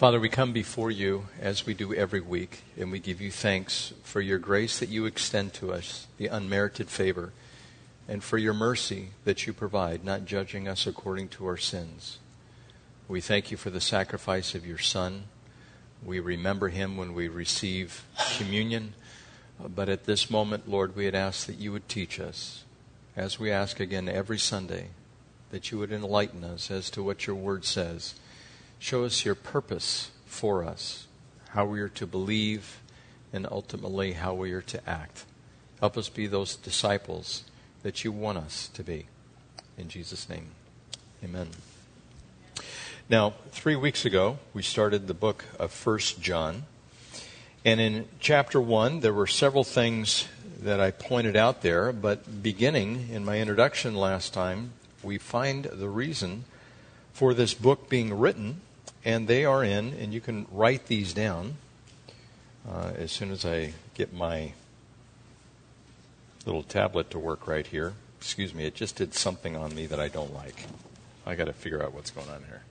Father, we come before you as we do every week, and we give you thanks for your grace that you extend to us, the unmerited favor, and for your mercy that you provide, not judging us according to our sins. We thank you for the sacrifice of your Son. We remember him when we receive communion. But at this moment, Lord, we had asked that you would teach us, as we ask again every Sunday, that you would enlighten us as to what your word says. Show us your purpose for us, how we are to believe, and ultimately how we are to act. Help us be those disciples that you want us to be. In Jesus' name, amen. Now, three weeks ago, we started the book of First John. And in chapter 1, there were several things that I pointed out there, but beginning in my introduction last time, we find the reason for this book being written, and they are in, and you can write these down uh, as soon as I get my little tablet to work right here. Excuse me, it just did something on me that I don't like. I got to figure out what's going on here.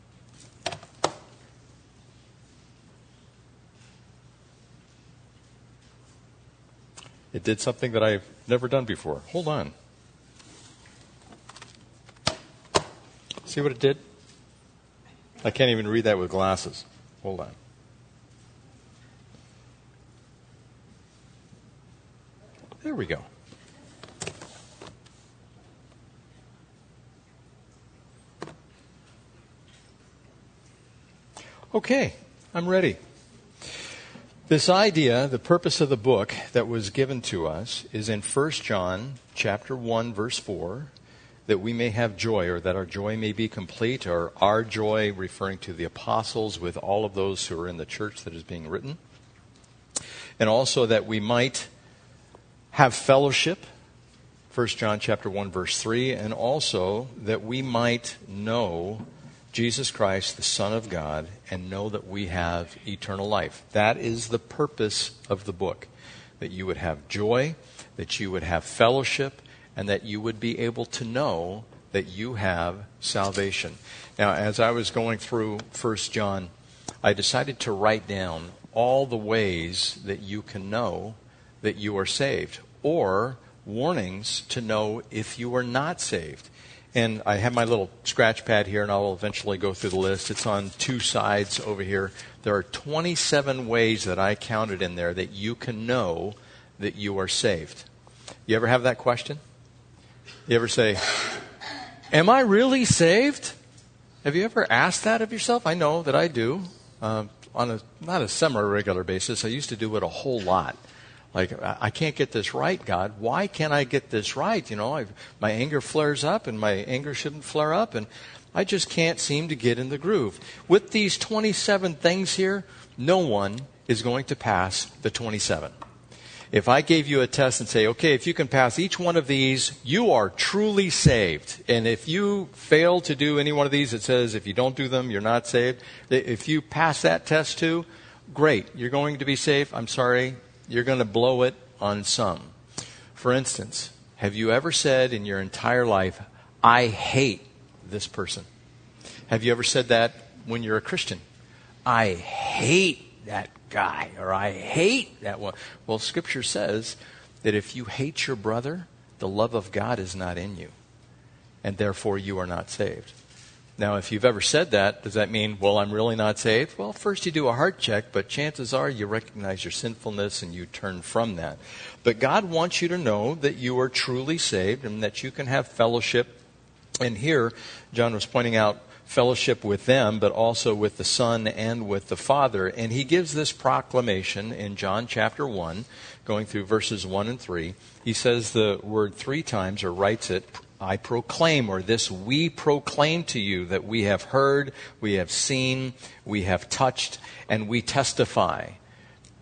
It did something that I've never done before. Hold on. See what it did? I can't even read that with glasses. Hold on. There we go. Okay, I'm ready. This idea, the purpose of the book that was given to us is in 1 John chapter 1 verse 4 that we may have joy or that our joy may be complete or our joy referring to the apostles with all of those who are in the church that is being written. And also that we might have fellowship 1 John chapter 1 verse 3 and also that we might know Jesus Christ, the Son of God, and know that we have eternal life. That is the purpose of the book. That you would have joy, that you would have fellowship, and that you would be able to know that you have salvation. Now, as I was going through 1 John, I decided to write down all the ways that you can know that you are saved, or warnings to know if you are not saved. And I have my little scratch pad here, and I'll eventually go through the list. It's on two sides over here. There are 27 ways that I counted in there that you can know that you are saved. You ever have that question? You ever say, Am I really saved? Have you ever asked that of yourself? I know that I do. Uh, on a not a semi regular basis. I used to do it a whole lot. Like, I can't get this right, God. Why can't I get this right? You know, I've, my anger flares up, and my anger shouldn't flare up, and I just can't seem to get in the groove. With these 27 things here, no one is going to pass the 27. If I gave you a test and say, okay, if you can pass each one of these, you are truly saved. And if you fail to do any one of these, it says if you don't do them, you're not saved. If you pass that test too, great. You're going to be saved. I'm sorry, you're going to blow it on some. For instance, have you ever said in your entire life, I hate this person? Have you ever said that when you're a Christian? I hate that guy or I hate that one. Well, Scripture says that if you hate your brother, the love of God is not in you, and therefore you are not saved. Now, if you've ever said that, does that mean, well, I'm really not saved? Well, first you do a heart check, but chances are you recognize your sinfulness and you turn from that. But God wants you to know that you are truly saved and that you can have fellowship. And here, John was pointing out fellowship with them, but also with the Son and with the Father. And he gives this proclamation in John chapter 1, going through verses 1 and 3. He says the word three times, or writes it I proclaim, or this we proclaim to you that we have heard, we have seen, we have touched, and we testify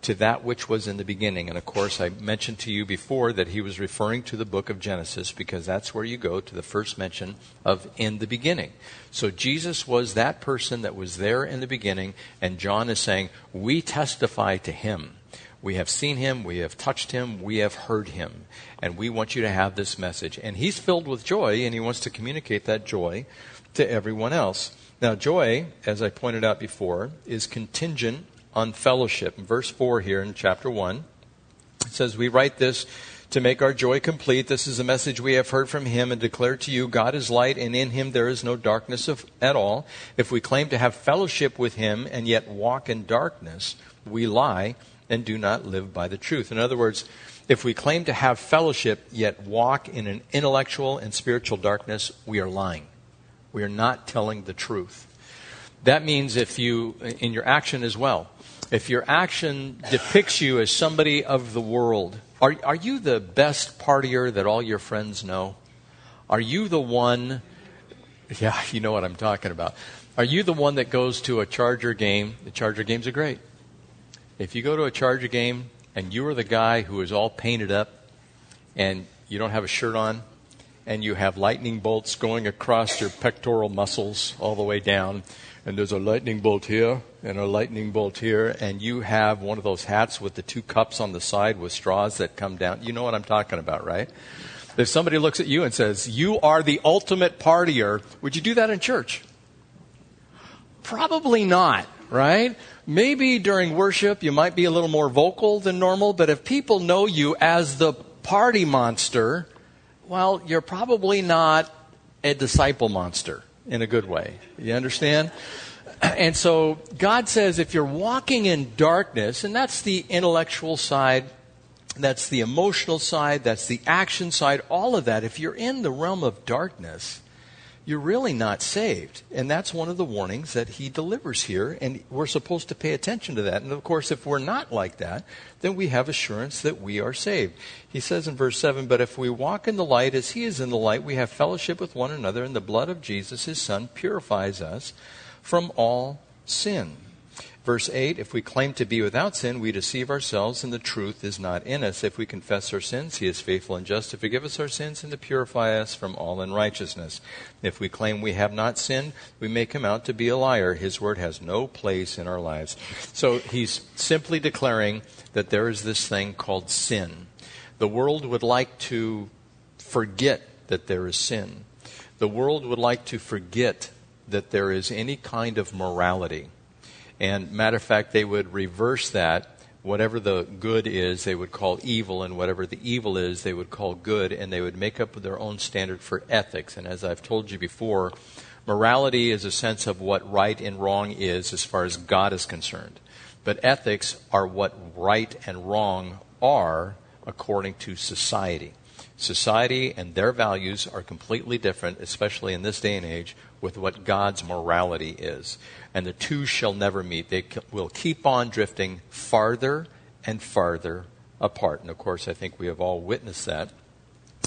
to that which was in the beginning. And of course, I mentioned to you before that he was referring to the book of Genesis because that's where you go to the first mention of in the beginning. So Jesus was that person that was there in the beginning, and John is saying, We testify to him. We have seen him, we have touched him, we have heard him. And we want you to have this message. And he's filled with joy, and he wants to communicate that joy to everyone else. Now, joy, as I pointed out before, is contingent on fellowship. In verse 4 here in chapter 1, it says, We write this to make our joy complete. This is a message we have heard from him and declare to you God is light, and in him there is no darkness of, at all. If we claim to have fellowship with him and yet walk in darkness, we lie and do not live by the truth. In other words, if we claim to have fellowship yet walk in an intellectual and spiritual darkness, we are lying. We are not telling the truth. That means if you, in your action as well, if your action depicts you as somebody of the world, are, are you the best partier that all your friends know? Are you the one, yeah, you know what I'm talking about. Are you the one that goes to a Charger game? The Charger games are great. If you go to a Charger game and you are the guy who is all painted up and you don't have a shirt on and you have lightning bolts going across your pectoral muscles all the way down, and there's a lightning bolt here and a lightning bolt here, and you have one of those hats with the two cups on the side with straws that come down. You know what I'm talking about, right? If somebody looks at you and says, You are the ultimate partier, would you do that in church? Probably not, right? Maybe during worship you might be a little more vocal than normal, but if people know you as the party monster, well, you're probably not a disciple monster in a good way. You understand? And so God says if you're walking in darkness, and that's the intellectual side, that's the emotional side, that's the action side, all of that, if you're in the realm of darkness, you're really not saved. And that's one of the warnings that he delivers here, and we're supposed to pay attention to that. And of course, if we're not like that, then we have assurance that we are saved. He says in verse 7 But if we walk in the light as he is in the light, we have fellowship with one another, and the blood of Jesus, his son, purifies us from all sin. Verse 8 If we claim to be without sin, we deceive ourselves, and the truth is not in us. If we confess our sins, He is faithful and just to forgive us our sins and to purify us from all unrighteousness. If we claim we have not sinned, we make Him out to be a liar. His word has no place in our lives. So He's simply declaring that there is this thing called sin. The world would like to forget that there is sin. The world would like to forget that there is any kind of morality. And matter of fact, they would reverse that. Whatever the good is, they would call evil, and whatever the evil is, they would call good, and they would make up their own standard for ethics. And as I've told you before, morality is a sense of what right and wrong is as far as God is concerned. But ethics are what right and wrong are according to society. Society and their values are completely different, especially in this day and age, with what God's morality is. And the two shall never meet. They will keep on drifting farther and farther apart. And of course, I think we have all witnessed that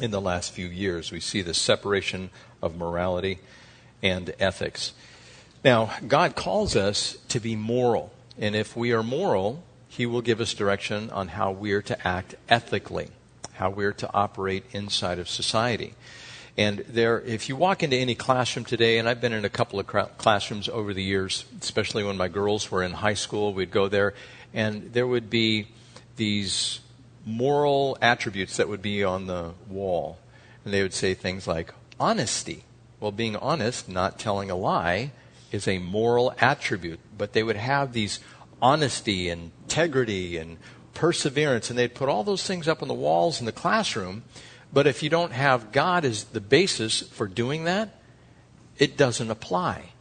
in the last few years. We see the separation of morality and ethics. Now, God calls us to be moral. And if we are moral, He will give us direction on how we are to act ethically, how we are to operate inside of society. And there, if you walk into any classroom today, and I've been in a couple of classrooms over the years, especially when my girls were in high school, we'd go there, and there would be these moral attributes that would be on the wall. And they would say things like honesty. Well, being honest, not telling a lie, is a moral attribute. But they would have these honesty integrity and perseverance, and they'd put all those things up on the walls in the classroom. But if you don't have God as the basis for doing that, it doesn't apply.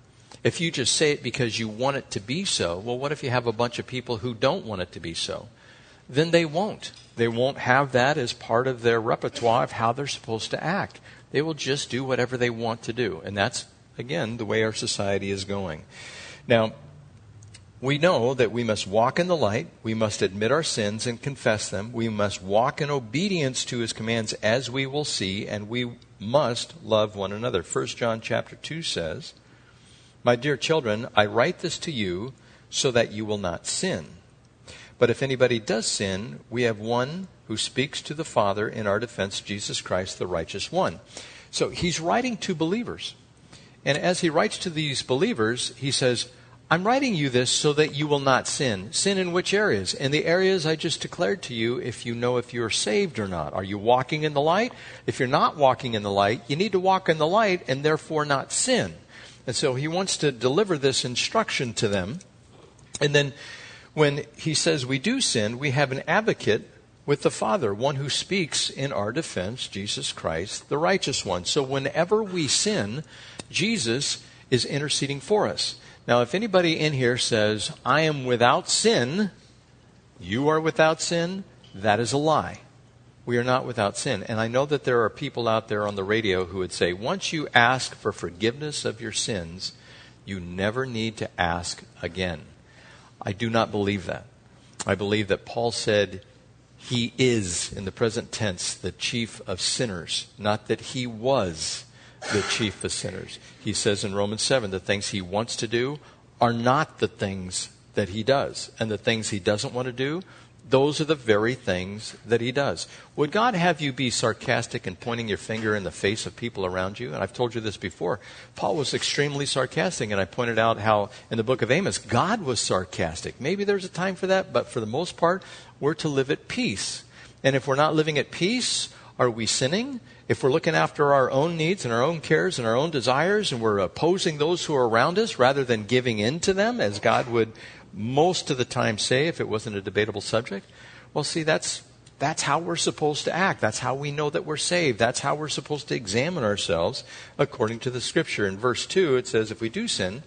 If you just say it because you want it to be so, well, what if you have a bunch of people who don't want it to be so? Then they won't. They won't have that as part of their repertoire of how they're supposed to act. They will just do whatever they want to do. And that's, again, the way our society is going. Now, we know that we must walk in the light, we must admit our sins and confess them, we must walk in obedience to his commands as we will see, and we must love one another. 1 John chapter 2 says, My dear children, I write this to you so that you will not sin. But if anybody does sin, we have one who speaks to the Father in our defense, Jesus Christ, the righteous one. So he's writing to believers. And as he writes to these believers, he says, I'm writing you this so that you will not sin. Sin in which areas? In the areas I just declared to you if you know if you're saved or not. Are you walking in the light? If you're not walking in the light, you need to walk in the light and therefore not sin. And so he wants to deliver this instruction to them. And then when he says we do sin, we have an advocate with the Father, one who speaks in our defense, Jesus Christ, the righteous one. So whenever we sin, Jesus is interceding for us. Now, if anybody in here says, I am without sin, you are without sin, that is a lie. We are not without sin. And I know that there are people out there on the radio who would say, once you ask for forgiveness of your sins, you never need to ask again. I do not believe that. I believe that Paul said he is, in the present tense, the chief of sinners, not that he was the chief of sinners. He says in Romans 7 the things he wants to do are not the things that he does, and the things he doesn't want to do those are the very things that he does. Would God have you be sarcastic and pointing your finger in the face of people around you? And I've told you this before. Paul was extremely sarcastic, and I pointed out how in the book of Amos, God was sarcastic. Maybe there's a time for that, but for the most part, we're to live at peace. And if we're not living at peace, are we sinning? If we're looking after our own needs and our own cares and our own desires, and we're opposing those who are around us rather than giving in to them, as God would most of the time say if it wasn't a debatable subject? Well, see, that's, that's how we're supposed to act. That's how we know that we're saved. That's how we're supposed to examine ourselves according to the scripture. In verse 2, it says, if we do sin,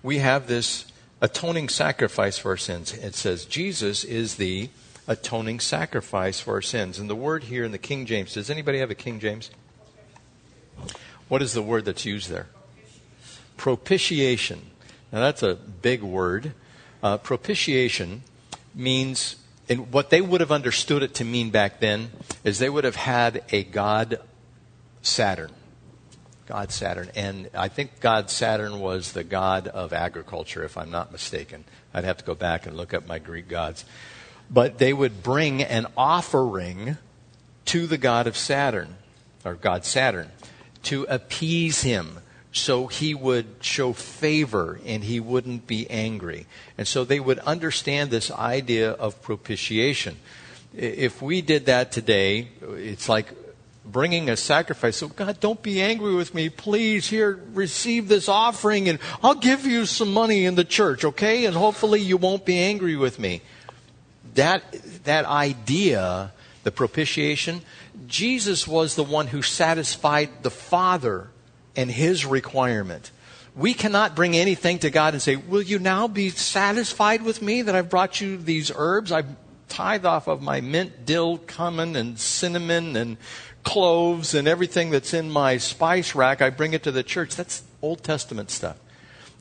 we have this atoning sacrifice for our sins. It says, Jesus is the atoning sacrifice for our sins. And the word here in the King James, does anybody have a King James? What is the word that's used there? Propitiation. Now that's a big word. Uh, propitiation means, and what they would have understood it to mean back then is they would have had a god Saturn. God Saturn. And I think God Saturn was the god of agriculture, if I'm not mistaken. I'd have to go back and look up my Greek gods. But they would bring an offering to the god of Saturn, or God Saturn, to appease him, so he would show favor and he wouldn't be angry. And so they would understand this idea of propitiation. If we did that today, it's like bringing a sacrifice. So, God, don't be angry with me. Please, here, receive this offering and I'll give you some money in the church, okay? And hopefully you won't be angry with me. That, that idea, the propitiation, Jesus was the one who satisfied the Father and His requirement. We cannot bring anything to God and say, Will you now be satisfied with me that I've brought you these herbs? I've tithe off of my mint, dill, cumin, and cinnamon, and cloves, and everything that's in my spice rack. I bring it to the church. That's Old Testament stuff.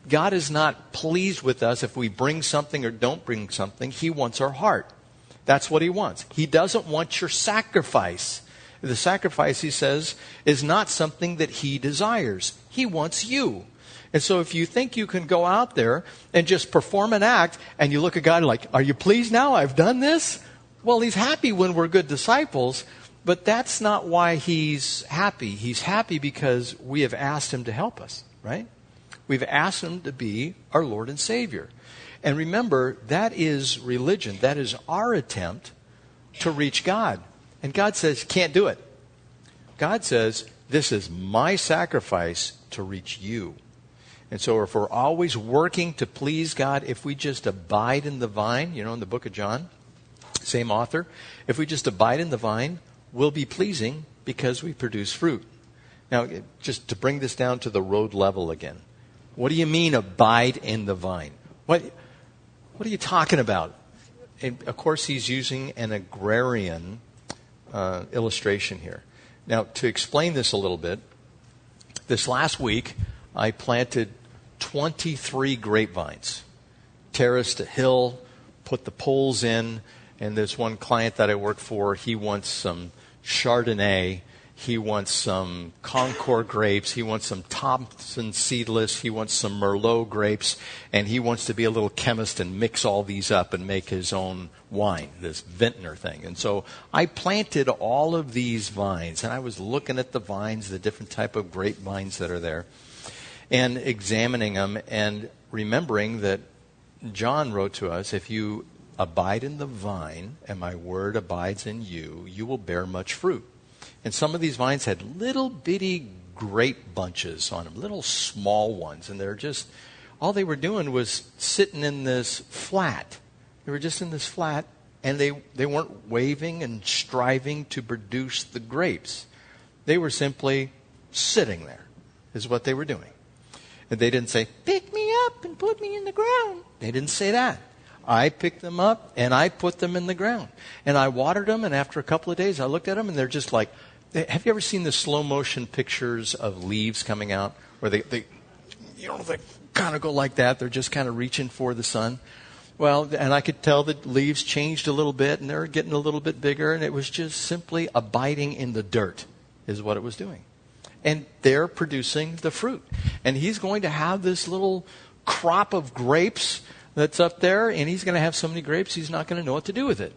God is not pleased with us if we bring something or don't bring something. He wants our heart. That's what He wants. He doesn't want your sacrifice. The sacrifice, he says, is not something that he desires. He wants you. And so if you think you can go out there and just perform an act and you look at God like, are you pleased now? I've done this? Well, he's happy when we're good disciples, but that's not why he's happy. He's happy because we have asked him to help us, right? We've asked him to be our Lord and Savior. And remember, that is religion. That is our attempt to reach God. And God says, can't do it. God says, this is my sacrifice to reach you. And so if we're always working to please God, if we just abide in the vine, you know, in the book of John, same author, if we just abide in the vine, we'll be pleasing because we produce fruit. Now, just to bring this down to the road level again. What do you mean abide in the vine? What, what are you talking about? And of course, he's using an agrarian uh, illustration here. Now, to explain this a little bit, this last week I planted 23 grapevines, terraced a hill, put the poles in, and there's one client that I work for, he wants some Chardonnay he wants some Concord grapes. He wants some Thompson seedless. He wants some Merlot grapes. And he wants to be a little chemist and mix all these up and make his own wine, this vintner thing. And so I planted all of these vines. And I was looking at the vines, the different type of grape vines that are there, and examining them and remembering that John wrote to us if you abide in the vine and my word abides in you, you will bear much fruit. And some of these vines had little bitty grape bunches on them, little small ones. And they're just, all they were doing was sitting in this flat. They were just in this flat, and they, they weren't waving and striving to produce the grapes. They were simply sitting there, is what they were doing. And they didn't say, Pick me up and put me in the ground. They didn't say that. I picked them up and I put them in the ground. And I watered them, and after a couple of days, I looked at them and they're just like, have you ever seen the slow motion pictures of leaves coming out where they, they you know, they kind of go like that? They're just kind of reaching for the sun. Well, and I could tell the leaves changed a little bit and they're getting a little bit bigger, and it was just simply abiding in the dirt, is what it was doing. And they're producing the fruit. And he's going to have this little crop of grapes that's up there, and he's going to have so many grapes, he's not going to know what to do with it.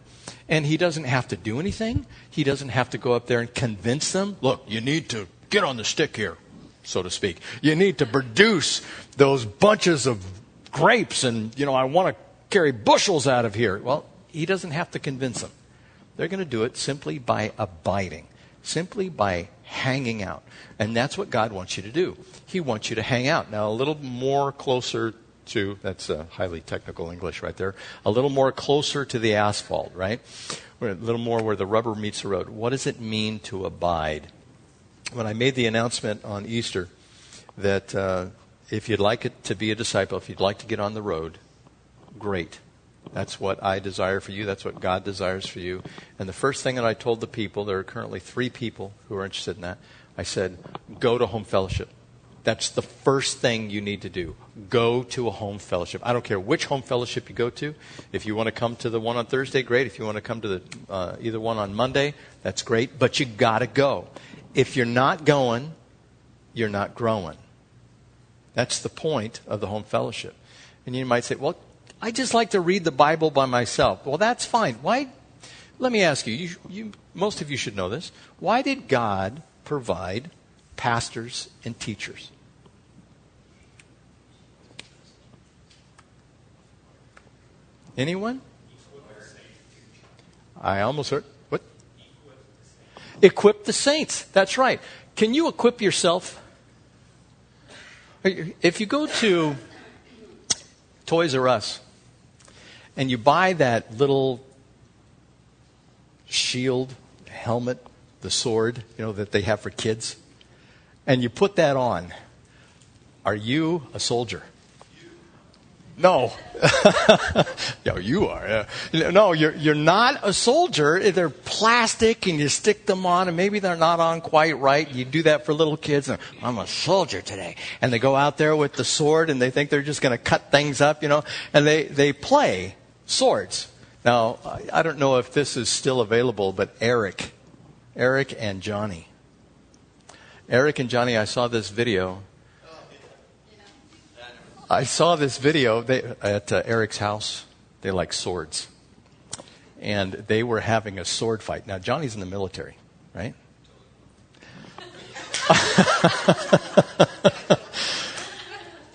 And he doesn't have to do anything. He doesn't have to go up there and convince them, look, you need to get on the stick here, so to speak. You need to produce those bunches of grapes, and, you know, I want to carry bushels out of here. Well, he doesn't have to convince them. They're going to do it simply by abiding, simply by hanging out. And that's what God wants you to do. He wants you to hang out. Now, a little more closer to, that's a highly technical English right there, a little more closer to the asphalt, right? A little more where the rubber meets the road. What does it mean to abide? When I made the announcement on Easter that uh, if you'd like it to be a disciple, if you'd like to get on the road, great. That's what I desire for you. That's what God desires for you. And the first thing that I told the people, there are currently three people who are interested in that, I said, go to home fellowship. That's the first thing you need to do. Go to a home fellowship. I don't care which home fellowship you go to. If you want to come to the one on Thursday, great. If you want to come to the uh, either one on Monday, that's great. But you got to go. If you're not going, you're not growing. That's the point of the home fellowship. And you might say, "Well, I just like to read the Bible by myself." Well, that's fine. Why? Let me ask you, you, you most of you should know this. Why did God provide pastors and teachers? Anyone? I almost heard. What? Equip the saints. That's right. Can you equip yourself? If you go to Toys R Us and you buy that little shield, helmet, the sword, you know, that they have for kids, and you put that on, are you a soldier? No. yeah, you are. Yeah. No, you're, you're not a soldier. They're plastic and you stick them on and maybe they're not on quite right. You do that for little kids. And, I'm a soldier today. And they go out there with the sword and they think they're just going to cut things up, you know, and they, they play swords. Now, I don't know if this is still available, but Eric, Eric and Johnny. Eric and Johnny, I saw this video I saw this video they, at uh, Eric's house. They like swords. And they were having a sword fight. Now, Johnny's in the military, right?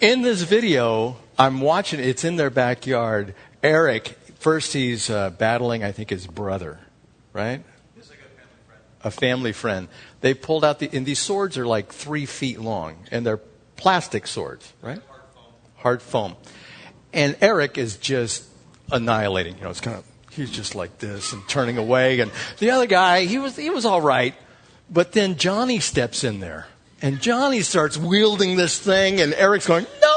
in this video, I'm watching, it's in their backyard. Eric, first he's uh, battling, I think, his brother, right? a family friend. They pulled out the, and these swords are like three feet long, and they're plastic swords, right? Hard foam. And Eric is just annihilating. You know, it's kind of he's just like this and turning away. And the other guy, he was he was all right, but then Johnny steps in there, and Johnny starts wielding this thing, and Eric's going no.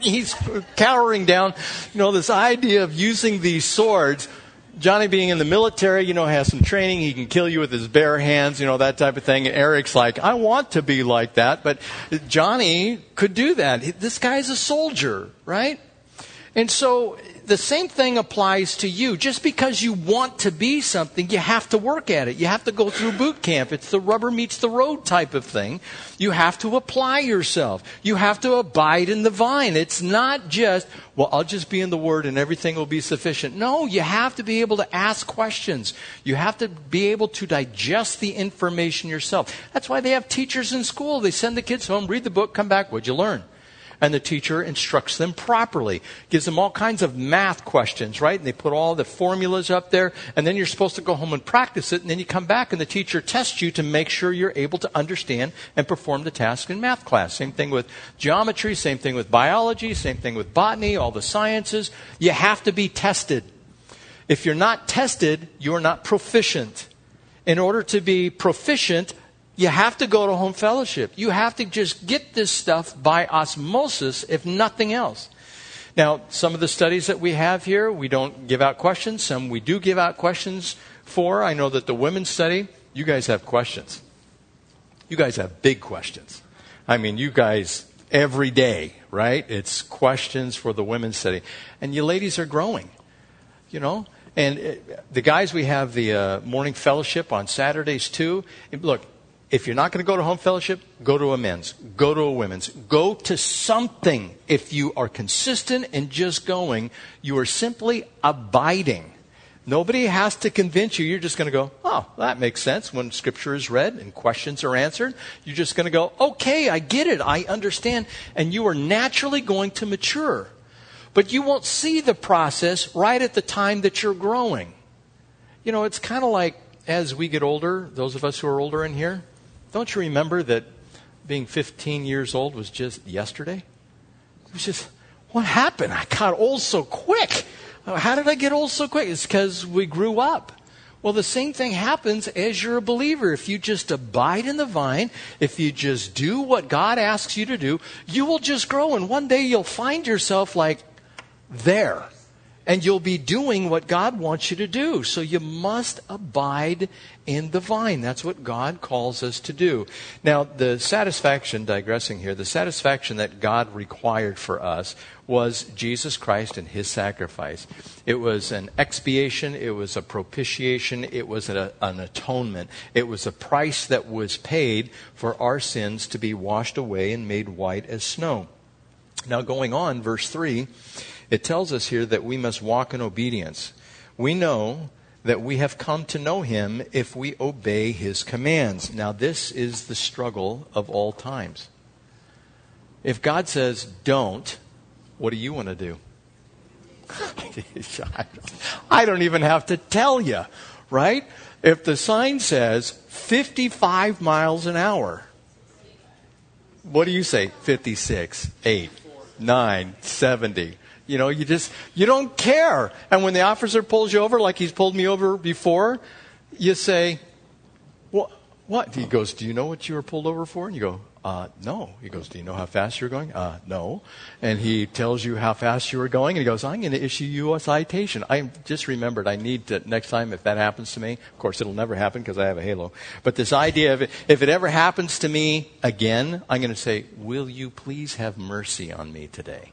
He's cowering down. You know, this idea of using these swords Johnny being in the military, you know, has some training. He can kill you with his bare hands, you know, that type of thing. And Eric's like, I want to be like that. But Johnny could do that. This guy's a soldier, right? And so the same thing applies to you. Just because you want to be something, you have to work at it. You have to go through boot camp. It's the rubber meets the road type of thing. You have to apply yourself. You have to abide in the vine. It's not just, well, I'll just be in the Word and everything will be sufficient. No, you have to be able to ask questions. You have to be able to digest the information yourself. That's why they have teachers in school. They send the kids home, read the book, come back. What'd you learn? And the teacher instructs them properly. Gives them all kinds of math questions, right? And they put all the formulas up there, and then you're supposed to go home and practice it, and then you come back and the teacher tests you to make sure you're able to understand and perform the task in math class. Same thing with geometry, same thing with biology, same thing with botany, all the sciences. You have to be tested. If you're not tested, you're not proficient. In order to be proficient, you have to go to home fellowship. You have to just get this stuff by osmosis, if nothing else. Now, some of the studies that we have here, we don't give out questions. Some we do give out questions for. I know that the women's study, you guys have questions. You guys have big questions. I mean, you guys, every day, right? It's questions for the women's study. And you ladies are growing, you know? And uh, the guys, we have the uh, morning fellowship on Saturdays too. Look, if you're not going to go to home fellowship, go to a men's, go to a women's, go to something. If you are consistent in just going, you are simply abiding. Nobody has to convince you. You're just going to go, oh, that makes sense. When scripture is read and questions are answered, you're just going to go, okay, I get it. I understand. And you are naturally going to mature. But you won't see the process right at the time that you're growing. You know, it's kind of like as we get older, those of us who are older in here, don't you remember that being 15 years old was just yesterday? It was just, what happened? I got old so quick. Uh, how did I get old so quick? It's because we grew up. Well, the same thing happens as you're a believer. If you just abide in the vine, if you just do what God asks you to do, you will just grow. And one day you'll find yourself like there and you'll be doing what God wants you to do. So you must abide in the vine. That's what God calls us to do. Now, the satisfaction, digressing here, the satisfaction that God required for us was Jesus Christ and his sacrifice. It was an expiation, it was a propitiation, it was a, an atonement. It was a price that was paid for our sins to be washed away and made white as snow. Now, going on, verse 3 it tells us here that we must walk in obedience. We know that we have come to know him if we obey his commands. Now, this is the struggle of all times. If God says, don't, what do you want to do? I don't even have to tell you, right? If the sign says 55 miles an hour, what do you say? 56, 8, 9, 70. You know, you just, you don't care. And when the officer pulls you over, like he's pulled me over before, you say, what? What? He goes, do you know what you were pulled over for? And you go, uh, no. He goes, do you know how fast you're going? Uh, no. And he tells you how fast you were going, and he goes, I'm going to issue you a citation. I just remembered I need to, next time if that happens to me, of course it'll never happen because I have a halo, but this idea of if it ever happens to me again, I'm going to say, will you please have mercy on me today?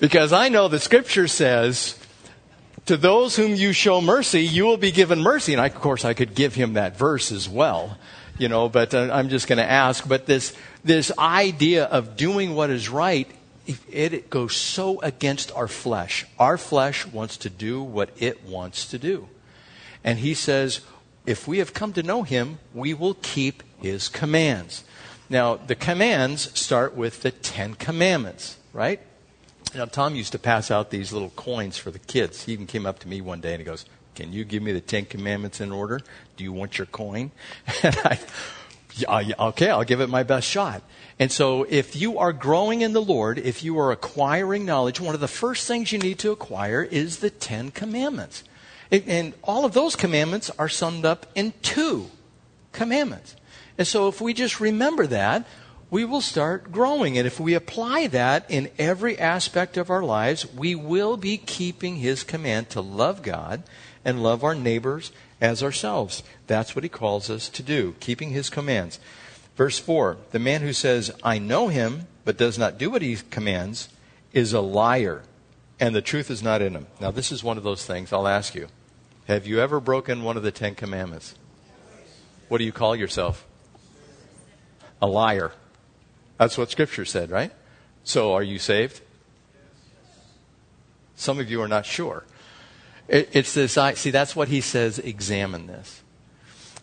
Because I know the scripture says, to those whom you show mercy, you will be given mercy. And I, of course, I could give him that verse as well, you know, but uh, I'm just going to ask. But this, this idea of doing what is right, it, it goes so against our flesh. Our flesh wants to do what it wants to do. And he says, if we have come to know him, we will keep his commands. Now, the commands start with the Ten Commandments, right? Know, Tom used to pass out these little coins for the kids. He even came up to me one day and he goes, Can you give me the Ten Commandments in order? Do you want your coin? And I, yeah, okay, I'll give it my best shot. And so, if you are growing in the Lord, if you are acquiring knowledge, one of the first things you need to acquire is the Ten Commandments. And all of those commandments are summed up in two commandments. And so, if we just remember that, we will start growing. And if we apply that in every aspect of our lives, we will be keeping His command to love God and love our neighbors as ourselves. That's what He calls us to do, keeping His commands. Verse 4 The man who says, I know Him, but does not do what He commands, is a liar, and the truth is not in him. Now, this is one of those things I'll ask you. Have you ever broken one of the Ten Commandments? What do you call yourself? A liar. That's what Scripture said, right? So are you saved? Some of you are not sure. It, it's this, I, see, that's what he says, examine this.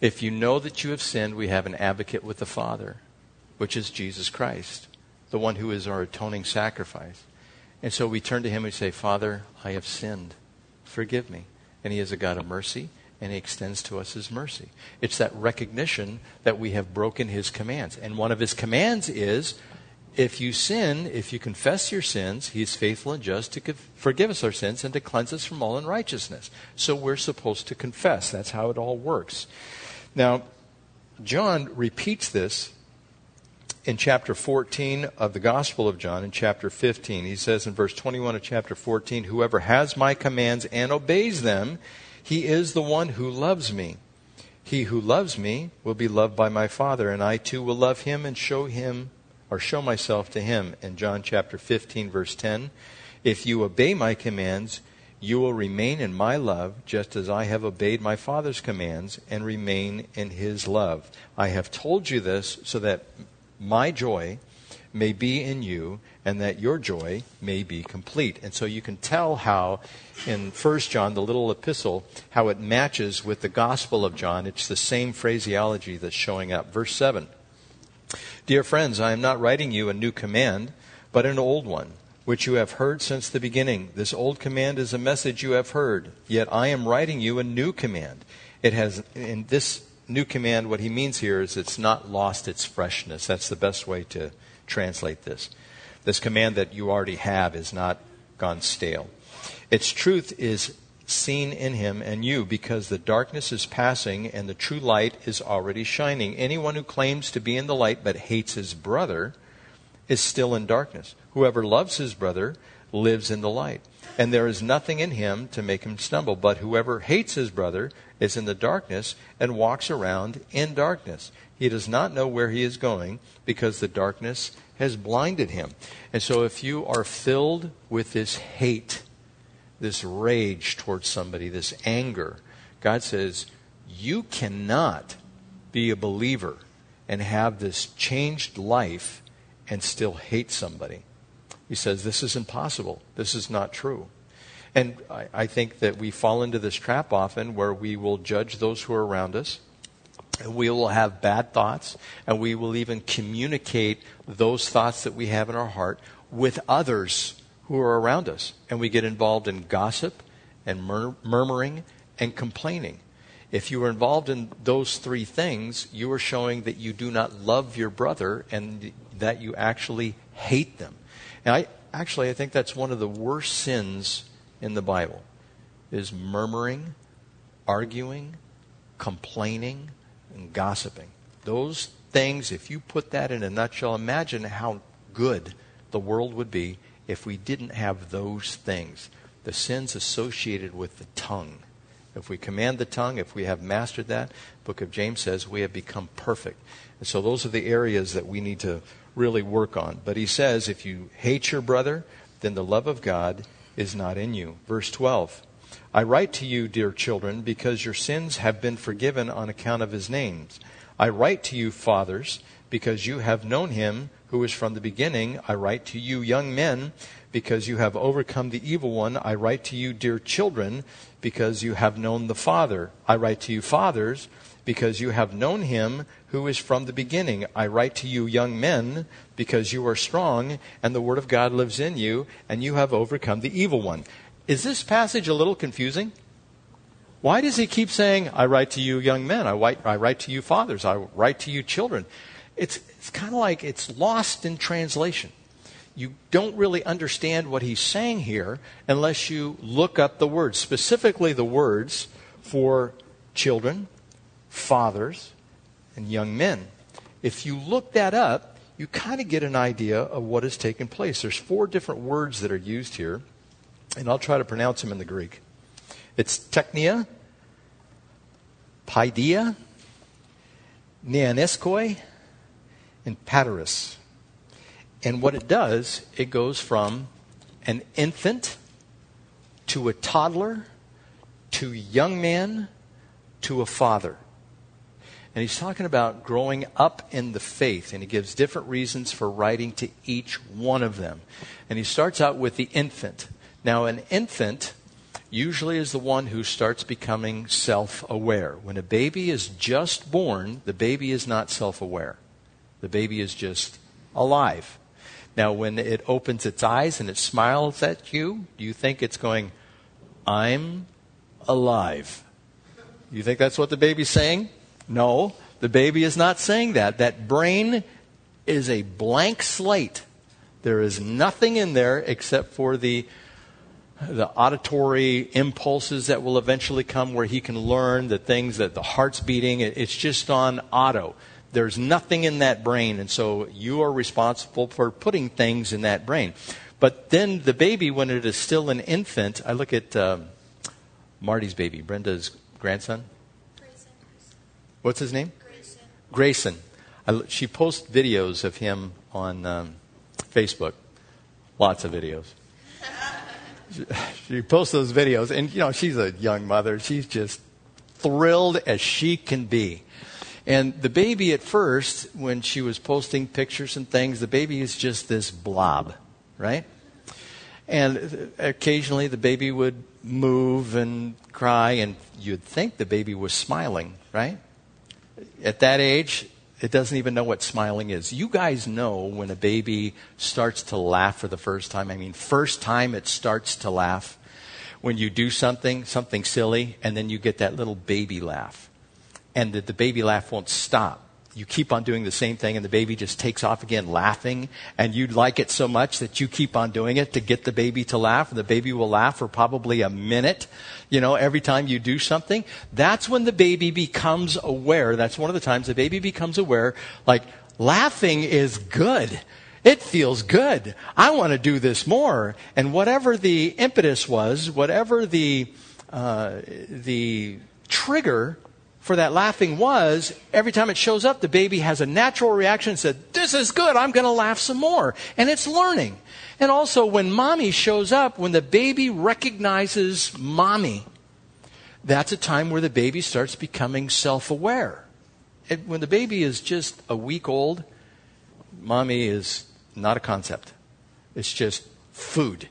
If you know that you have sinned, we have an advocate with the Father, which is Jesus Christ. the one who is our atoning sacrifice. And so we turn to him and say, Father, I have sinned. Forgive me. And he is a God of mercy, and he extends to us his mercy. It's that recognition that we have broken his commands. And one of his commands is if you sin, if you confess your sins, he is faithful and just to forgive us our sins and to cleanse us from all unrighteousness. So we're supposed to confess. That's how it all works. Now, John repeats this in chapter 14 of the Gospel of John, in chapter 15. He says in verse 21 of chapter 14, Whoever has my commands and obeys them, he is the one who loves me. He who loves me will be loved by my Father, and I too will love him and show him or show myself to him. In John chapter 15, verse 10, if you obey my commands, you will remain in my love, just as I have obeyed my Father's commands and remain in his love. I have told you this so that my joy may be in you and that your joy may be complete. And so you can tell how in 1 John, the little epistle, how it matches with the Gospel of John. It's the same phraseology that's showing up. Verse 7 Dear friends, I am not writing you a new command, but an old one, which you have heard since the beginning. This old command is a message you have heard, yet I am writing you a new command. It has, in this new command, what he means here is it's not lost its freshness. That's the best way to translate this. This command that you already have is not gone stale. Its truth is seen in him and you because the darkness is passing and the true light is already shining. Anyone who claims to be in the light but hates his brother is still in darkness. Whoever loves his brother lives in the light. And there is nothing in him to make him stumble. But whoever hates his brother is in the darkness and walks around in darkness. He does not know where he is going because the darkness has blinded him. And so if you are filled with this hate, this rage towards somebody, this anger. God says, you cannot be a believer and have this changed life and still hate somebody. He says, this is impossible. This is not true. And I, I, think that we fall into this trap often where we will judge those who are around us. And we will have bad thoughts, and we will even communicate those thoughts that we have in our heart with others who are around us. And we get involved in gossip and mur- murmuring and complaining. If you are involved in those three things, you are showing that you do not love your brother and that you actually hate them. And I actually I think that's one of the worst sins in the Bible is murmuring, arguing, complaining, and gossiping. Those things, if you put that in a nutshell, imagine how good the world would be if we didn't have those things, the sins associated with the tongue. If we command the tongue, if we have mastered that, book of James says we have become perfect. And so those are the areas that we need to really work on. But he says if you hate your brother, then the love of God is not in you. Verse 12. I write to you, dear children, because your sins have been forgiven on account of his names. I write to you, fathers, because you have known him who is from the beginning. I write to you, young men, because you have overcome the evil one. I write to you, dear children, because you have known the Father. I write to you, fathers, because you have known him who is from the beginning. I write to you, young men, because you are strong, and the word of God lives in you, and you have overcome the evil one. Is this passage a little confusing? Why does he keep saying, I write to you, young men, I write, I write to you, fathers, I write to you, children? It's, it's kind of like it's lost in translation. You don't really understand what he's saying here unless you look up the words, specifically the words for children, fathers, and young men. If you look that up, you kind of get an idea of what has taken place. There's four different words that are used here, and I'll try to pronounce them in the Greek. It's teknia, paideia, neaniskoi, and paterus. And what it does, it goes from an infant to a toddler to a young man to a father. And he's talking about growing up in the faith, and he gives different reasons for writing to each one of them. And he starts out with the infant. Now, an infant usually is the one who starts becoming self aware. When a baby is just born, the baby is not self aware. The baby is just alive. Now, when it opens its eyes and it smiles at you, do you think it's going, I'm alive? You think that's what the baby's saying? No, the baby is not saying that. That brain is a blank slate. There is nothing in there except for the the auditory impulses that will eventually come where he can learn the things that the heart's beating. It's just on auto. There's nothing in that brain, and so you are responsible for putting things in that brain. But then the baby, when it is still an infant, I look at um, Marty's baby, Brenda's grandson. Grayson. What's his name? Grayson. Grayson. I, she posts videos of him on um, Facebook. Lots of videos. she, posts those videos, and you know she's a young mother. She's just thrilled as she can be and the baby at first, when she was posting pictures and things, the baby is just this blob, right? And occasionally the baby would move and cry, and you'd think the baby was smiling, right? At that age, it doesn't even know what smiling is. You guys know when a baby starts to laugh for the first time. I mean, first time it starts to laugh. When you do something, something silly, and then you get that little baby laugh and the, the baby laugh won't stop. You keep on doing the same thing, and the baby just takes off again laughing, and you like it so much that you keep on doing it to get the baby to laugh, and the baby will laugh for probably a minute, you know, every time you do something. That's when the baby becomes aware. That's one of the times the baby becomes aware, like, laughing is good. It feels good. I want to do this more. And whatever the impetus was, whatever the, uh, the trigger for that laughing was every time it shows up, the baby has a natural reaction and said, This is good, I'm going to laugh some more. And it's learning. And also, when mommy shows up, when the baby recognizes mommy, that's a time where the baby starts becoming self aware. When the baby is just a week old, mommy is not a concept. It's just food.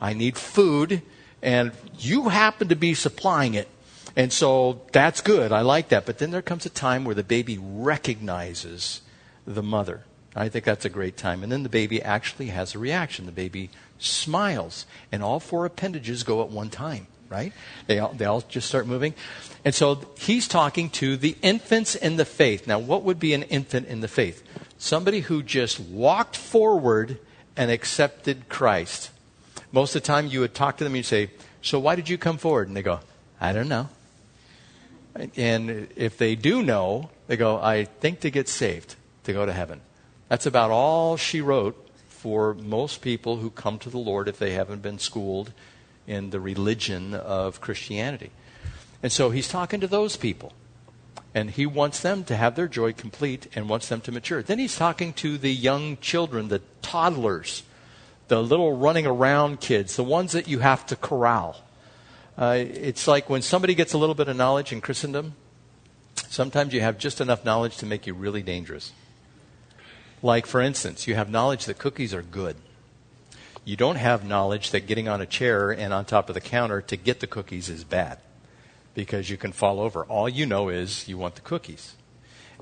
I need food, and you happen to be supplying it. And so that's good. I like that. But then there comes a time where the baby recognizes the mother. I think that's a great time. And then the baby actually has a reaction. The baby smiles, and all four appendages go at one time, right? They all, they all just start moving. And so he's talking to the infants in the faith. Now, what would be an infant in the faith? Somebody who just walked forward and accepted Christ. Most of the time, you would talk to them and you'd say, So why did you come forward? And they go, I don't know. And if they do know, they go, I think to get saved, to go to heaven. That's about all she wrote for most people who come to the Lord if they haven't been schooled in the religion of Christianity. And so he's talking to those people. And he wants them to have their joy complete and wants them to mature. Then he's talking to the young children, the toddlers, the little running around kids, the ones that you have to corral. Uh, it's like when somebody gets a little bit of knowledge in Christendom, sometimes you have just enough knowledge to make you really dangerous. Like, for instance, you have knowledge that cookies are good. You don't have knowledge that getting on a chair and on top of the counter to get the cookies is bad because you can fall over. All you know is you want the cookies.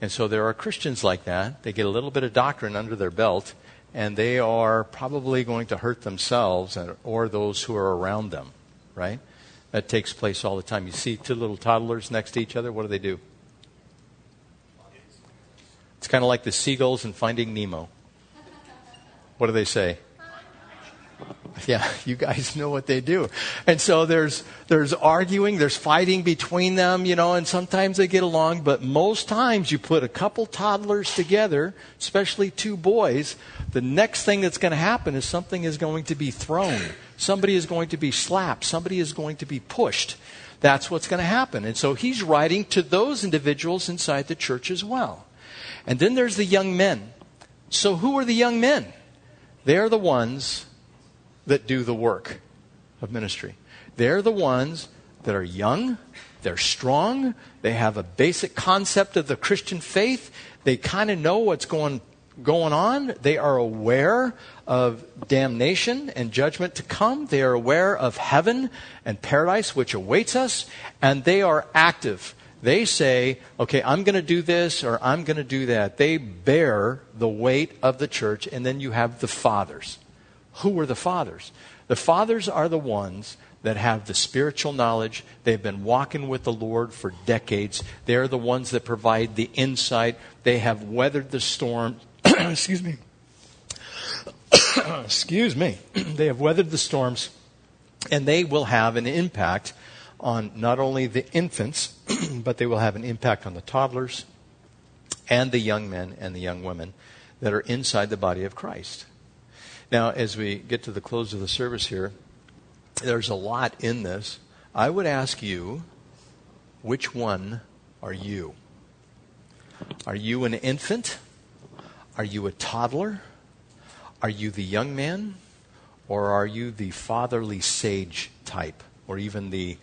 And so there are Christians like that. They get a little bit of doctrine under their belt, and they are probably going to hurt themselves or those who are around them, right? That takes place all the time. You see two little toddlers next to each other, what do they do? It's kind of like the seagulls in Finding Nemo. What do they say? Yeah, you guys know what they do. And so there's, there's arguing, there's fighting between them, you know, and sometimes they get along, but most times you put a couple toddlers together, especially two boys, the next thing that's going to happen is something is going to be thrown. Somebody is going to be slapped. Somebody is going to be pushed. That's what's going to happen. And so he's writing to those individuals inside the church as well. And then there's the young men. So who are the young men? They're the ones that do the work of ministry. They're the ones that are young, they're strong, they have a basic concept of the Christian faith, they kind of know what's going going on. They are aware of damnation and judgment to come. They are aware of heaven and paradise which awaits us, and they are active. They say, okay, I'm going to do this or I'm going to do that. They bear the weight of the church, and then you have the fathers. Who are the fathers? The fathers are the ones that have the spiritual knowledge. They've been walking with the Lord for decades. They're the ones that provide the insight. They have weathered the storm. Excuse me. Excuse me. they have weathered the storms, and they will have an impact on not only the infants, but they will have an impact on the toddlers and the young men and the young women that are inside the body of Christ. Now, as we get to the close of the service here, there's a lot in this. I would ask you, which one are you? Are you an infant? Are you a toddler? Are you the young man? Or are you the fatherly sage type? Or even the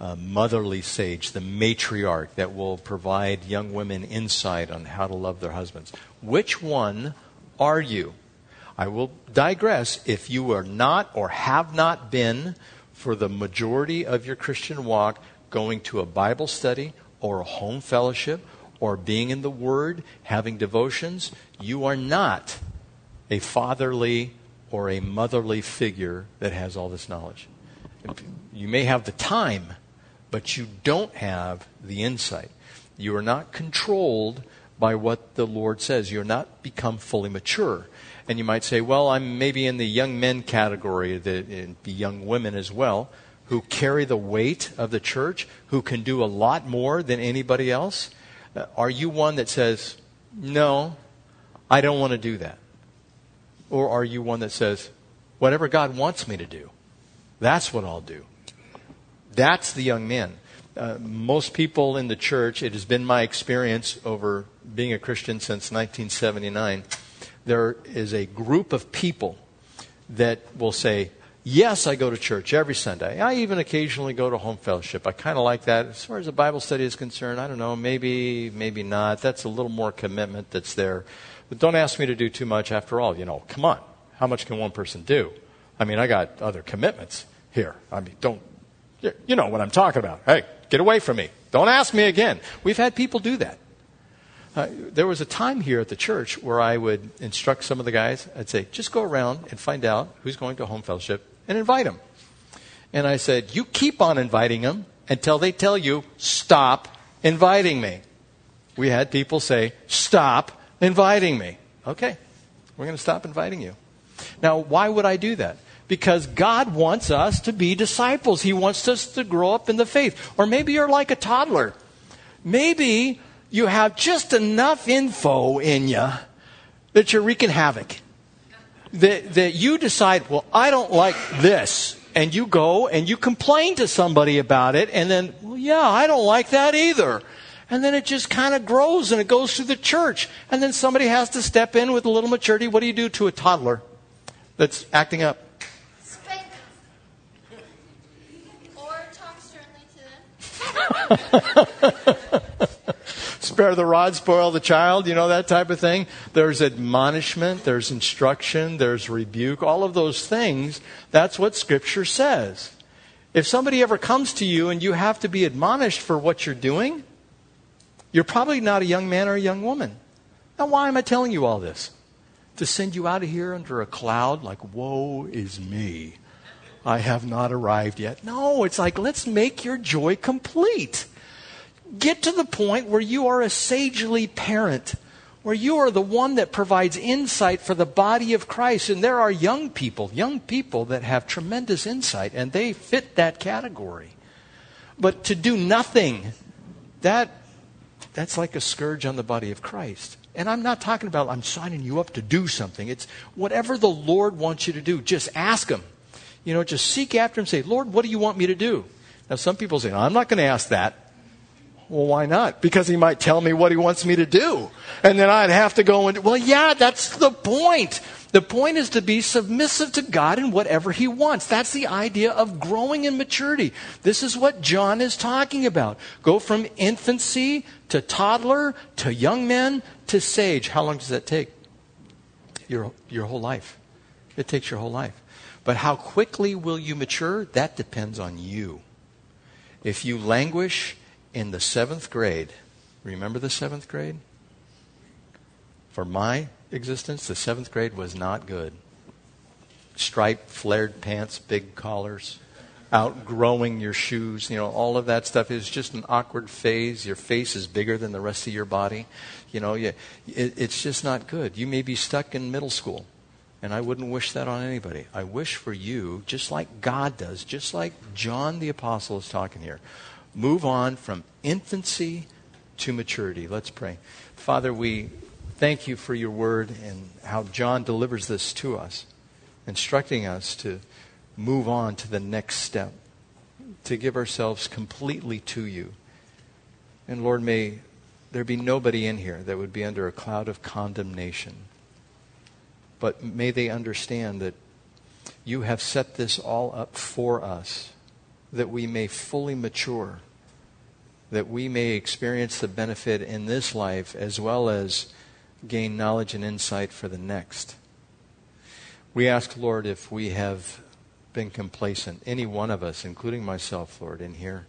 uh, motherly sage, the matriarch that will provide young women insight on how to love their husbands? Which one are you? I will digress. If you are not or have not been for the majority of your Christian walk going to a Bible study or a home fellowship or being in the Word, having devotions, you are not a fatherly or a motherly figure that has all this knowledge. You may have the time, but you don't have the insight. You are not controlled by what the Lord says. You're not become fully mature. And you might say, well, I'm maybe in the young men category, the, the young women as well, who carry the weight of the church, who can do a lot more than anybody else. Uh, are you one that says, no, I don't want to do that? Or are you one that says, whatever God wants me to do, that's what I'll do? That's the young man. Uh, most people in the church, it has been my experience over being a Christian since 1979 there is a group of people that will say, Yes, I go to church every Sunday. I even occasionally go to home fellowship. I kind of like that. As far as the Bible study is concerned, I don't know, maybe, maybe not. That's a little more commitment that's there. But don't ask me to do too much after all. You know, come on. How much can one person do? I mean, I got other commitments here. I mean, don't, you know what I'm talking about. Hey, get away from me. Don't ask me again. We've had people do that. Uh, there was a time here at the church where I would instruct some of the guys. I'd say, just go around and find out who's going to home fellowship and invite them. And I said, you keep on inviting them until they tell you, stop inviting me. We had people say, stop inviting me. Okay, we're going to stop inviting you. Now, why would I do that? Because God wants us to be disciples. He wants us to grow up in the faith. Or maybe you're like a toddler. Maybe you have just enough info in you that you're wreaking havoc. That, that you decide, well, I don't like this. And you go and you complain to somebody about it, and then, well, yeah, I don't like that either. And then it just kind of grows and it goes through the church. And then somebody has to step in with a little maturity. What do you do to a toddler that's acting up? Spank. Or talk sternly to them. spare the rod, spoil the child, you know, that type of thing. There's admonishment, there's instruction, there's rebuke, all of those things. That's what Scripture says. If somebody ever comes to you and you have to be admonished for what you're doing, you're probably not a young man or a young woman. Now, why am I telling you all this? To send you out of here under a cloud like, woe is me. I have not arrived yet. No, it's like, let's make your joy complete get to the point where you are a sagely parent, where you are the one that provides insight for the body of Christ. And there are young people, young people that have tremendous insight, and they fit that category. But to do nothing, that, that's like a scourge on the body of Christ. And I'm not talking about I'm signing you up to do something. It's whatever the Lord wants you to do, just ask Him. You know, just seek after Him. Say, Lord, what do you want me to do? Now, some people say, I'm not going to ask that. Well, why not? Because he might tell me what he wants me to do. And then I'd have to go and, well, yeah, that's the point. The point is to be submissive to God in whatever He wants. That's the idea of growing in maturity. This is what John is talking about. Go from infancy to toddler to young men to sage. How long does that take? Your, your whole life. It takes your whole life. But how quickly will you mature? That depends on you. If you languish in the seventh grade, remember the seventh grade? For my existence, the seventh grade was not good. Striped, flared pants, big collars, outgrowing your shoes, you know, all of that stuff is just an awkward phase. Your face is bigger than the rest of your body. You know, you, it, it's just not good. You may be stuck in middle school, and I wouldn't wish that on anybody. I wish for you, just like God does, just like John the Apostle is talking here, move on from infancy to maturity. Let's pray. Father, we thank you for your word and how John delivers this to us, instructing us to move on to the next step, to give ourselves completely to you. And Lord, may there be nobody in here that would be under a cloud of condemnation. But may they understand that you have set this all up for us, that we may fully mature, that we may experience the benefit in this life as well as gain knowledge and insight for the next. We ask, Lord, if we have been complacent, any one of us, including myself, Lord, in here,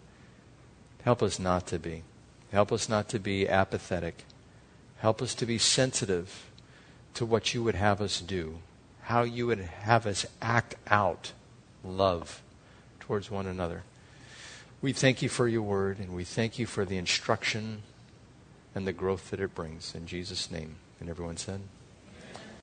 help us not to be. Help us not to be apathetic. Help us to be sensitive to what you would have us do, how you would have us act out love towards one another. We thank you for your word, and we thank you for the instruction and the growth that it brings. In Jesus' name. And everyone said,